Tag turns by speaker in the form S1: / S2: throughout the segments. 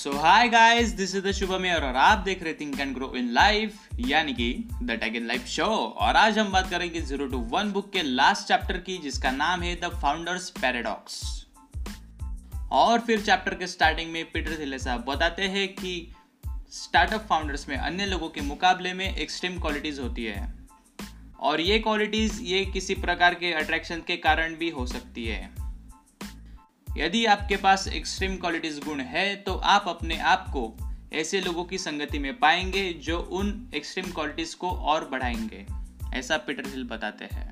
S1: So hi guys this is the Shubham और आप देख रहे think and grow in life यानी कि the tech in life show और आज हम बात करेंगे ज़ीरो टू वन बुक के लास्ट चैप्टर की, जिसका नाम है द फाउंडर्स पैराडॉक्स और फिर चैप्टर के स्टार्टिंग में पीटर थिले साहब बताते हैं कि स्टार्टअप फाउंडर्स में, अन्य लोगों के मुकाबले में एक्सट्रीम क्वालिटीज होती है। और ये क्वालिटीज ये किसी प्रकार के अट्रैक्शन के कारण भी हो सकती है। यदि आपके पास एक्सट्रीम क्वालिटीज गुण है तो आप अपने आप को ऐसे लोगों की संगति में पाएँगे जो उन एक्सट्रीम क्वालिटीज को और बढ़ाएँगे, ऐसा पीटर हिल बताते हैं।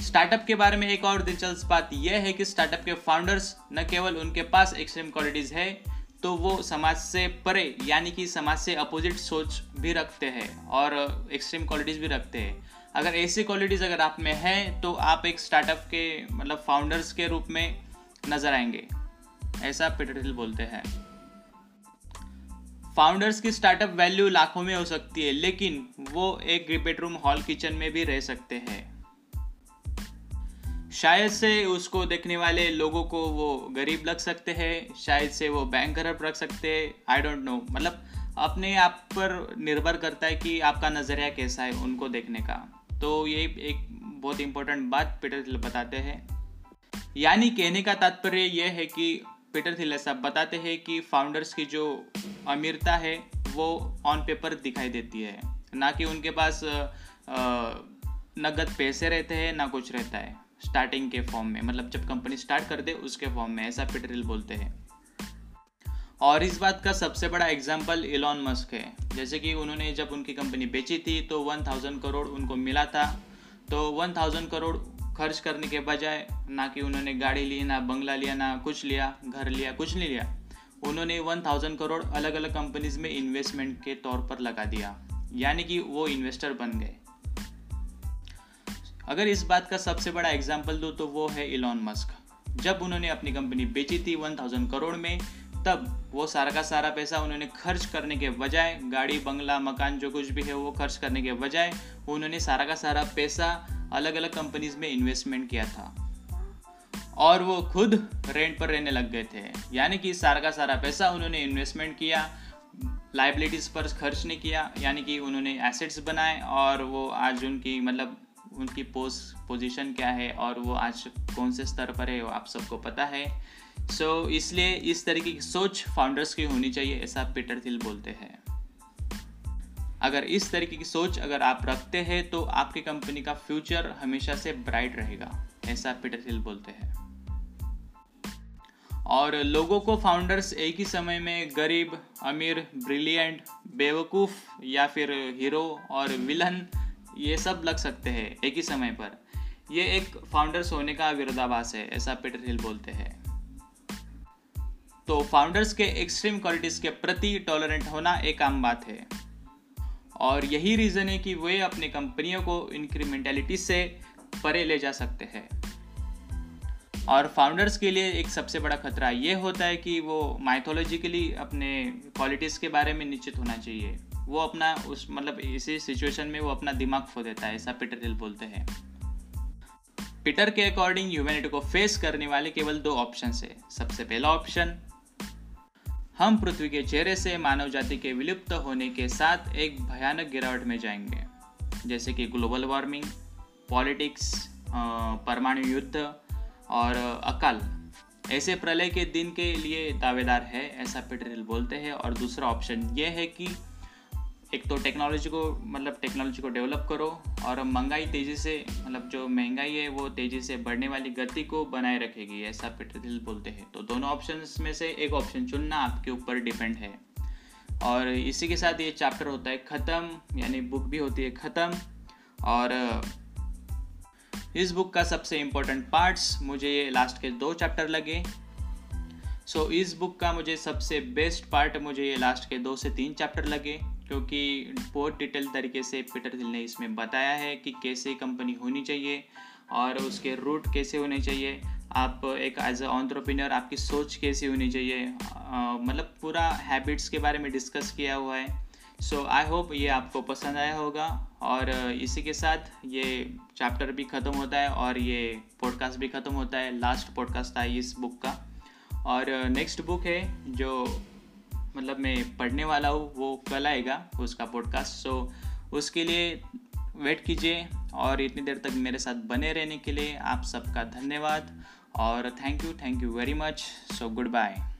S1: स्टार्टअप के बारे में एक और दिलचस्प बात यह है कि स्टार्टअप के फाउंडर्स न केवल उनके पास एक्सट्रीम क्वालिटीज है तो वो समाज से परे, यानी कि समाज से अपोजिट सोच भी रखते हैं और एक्सट्रीम क्वालिटीज भी रखते हैं। अगर ऐसी क्वालिटीज़ अगर आप में है तो आप एक स्टार्टअप के मतलब फाउंडर्स के रूप में नज़र आएँगे। ऐसा पीटर बोलते हैं। फाउंडर्स की स्टार्टअप वैल्यू लाखों में हो सकती है, लेकिन वो एक बेडरूम हॉल किचन में भी रह सकते हैं। शायद से उसको देखने वाले लोगों को वो गरीब लग सकते हैं, शायद से वो बैंक खराब रख सकते हैं आई डोंट नो मतलब अपने आप पर निर्भर करता है कि आपका नज़रिया कैसा है उनको देखने का। तो ये एक बहुत इंपॉर्टेंट बात पीटर थिल बताते हैं। यानी कहने का तात्पर्य यह है कि पीटर थिल साहब बताते हैं कि फाउंडर्स की जो अमीरता है, वो ऑन पेपर दिखाई देती है। ना कि उनके पास नगद पैसे रहते हैं, ना कुछ रहता है स्टार्टिंग के फॉर्म में। मतलब जब कंपनी स्टार्ट कर दे, उसके फॉर्म में, ऐसा पीटर बोलते हैं। और इस बात का सबसे बड़ा एग्ज़ाम्पल इलॉन मस्क है। जैसे कि उन्होंने जब उनकी कंपनी बेची थी तो वन थाउज़ेंड करोड़ उनको मिला था। तो वन थाउज़ेंड करोड़ खर्च करने के बजाय ना कि उन्होंने गाड़ी ली, ना बंगला लिया, ना कुछ लिया, घर लिया, कुछ नहीं लिया। उन्होंने वन थाउज़ेंड करोड़ अलग अलग कंपनीज़ में इन्वेस्टमेंट के तौर पर लगा दिया। यानी कि वो इन्वेस्टर बन गए। अगर इस बात का सबसे बड़ा एग्ज़ाम्पल दो तो वो है इलॉन मस्क जब उन्होंने अपनी कंपनी बेची थी वन थाउज़ेंड करोड़ में तब वो सारा का सारा पैसा उन्होंने खर्च करने के बजाय, गाड़ी, बंगला, मकान, जो कुछ भी है वो खर्च करने के बजाय, उन्होंने सारा का सारा पैसा अलग अलग कंपनीज़ में इन्वेस्टमेंट किया था। और वो खुद रेंट पर रहने लग गए थे। यानी कि सारा का सारा पैसा उन्होंने इन्वेस्टमेंट किया लाइबिलिटीज़ पर खर्च नहीं किया, यानी कि उन्होंने एसेट्स बनाए और वो आज उनकी मतलब उनकी पोस्ट पोजीशन क्या है और वो आज कौन से स्तर पर है वो आप सबको पता है। सो so, इसलिए इस तरीके की सोच फाउंडर्स की होनी चाहिए ऐसा पीटर थिल बोलते हैं। अगर इस तरीके की सोच अगर आप रखते हैं तो आपकी कंपनी का फ्यूचर हमेशा से ब्राइट रहेगा ऐसा पीटर थिल बोलते हैं। और लोगों को फाउंडर्स एक ही समय में गरीब अमीर ब्रिलियंट बेवकूफ़ या फिर हीरो और विलन ये सब लग सकते हैं एक ही समय पर। ये एक फाउंडर्स होने का विरोधाभास है ऐसा पीटर हिल बोलते हैं। तो फाउंडर्स के एक्सट्रीम क्वालिटीज के प्रति टॉलरेंट होना एक आम बात है। और यही रीज़न है कि वे अपनी कंपनियों को इंक्रीमेंटेलिटी से परे ले जा सकते हैं। और फाउंडर्स के लिए एक सबसे बड़ा खतरा ये होता है कि वो माइथोलॉजिकली अपने क्वालिटीज़ के बारे में निश्चित होना चाहिए। वो अपना उस मतलब इसी सिचुएशन में वो अपना दिमाग खो देता है, ऐसा पीटर हिल बोलते हैं। पीटर के अकॉर्डिंग ह्यूमैनिटी को फेस करने वाले केवल दो ऑप्शन है। सबसे पहला ऑप्शन हम पृथ्वी के चेहरे से मानव जाति के विलुप्त होने के साथ एक भयानक गिरावट में जाएँगे। जैसे कि ग्लोबल वार्मिंग पॉलिटिक्स परमाणु युद्ध और अकाल। ऐसे प्रलय के दिन के लिए दावेदार है, ऐसा पीटर बोलते हैं। और दूसरा ऑप्शन ये है कि एक तो टेक्नोलॉजी को मतलब टेक्नोलॉजी को डेवलप करो और महँगाई तेज़ी से मतलब जो महँगाई है वो तेज़ी से बढ़ने वाली गति को बनाए रखेगी ऐसा पीटर बोलते हैं। तो दोनों ऑप्शन में से एक ऑप्शन चुनना आपके ऊपर डिपेंड है। और इसी के साथ ये चैप्टर होता है ख़त्म यानी बुक भी होती है ख़त्म। और इस बुक का सबसे इम्पोर्टेंट पार्ट्स मुझे ये लास्ट के दो चैप्टर लगे। सो so, इस बुक का मुझे सबसे बेस्ट पार्ट मुझे ये लास्ट के दो से तीन चैप्टर लगे। क्योंकि बहुत डिटेल तरीके से पीटर हिल ने इसमें बताया है कि कैसे कंपनी होनी चाहिए और उसके रूट कैसे होने चाहिए। आप एक एज अ ऑन्ट्रप्रीनियर आपकी सोच कैसी होनी चाहिए। मतलब पूरा हैबिट्स के बारे में डिस्कस किया हुआ है। सो आई होप ये आपको पसंद आया होगा और इसी के साथ ये चैप्टर भी ख़त्म होता है और ये पॉडकास्ट भी ख़त्म होता है। लास्ट पॉडकास्ट था इस बुक का। और नेक्स्ट बुक है जो मतलब मैं पढ़ने वाला हूँ, वो कल आएगा उसका पॉडकास्ट सो उसके लिए वेट कीजिए और इतनी देर तक मेरे साथ बने रहने के लिए आप सबका धन्यवाद और thank you thank you very much so goodbye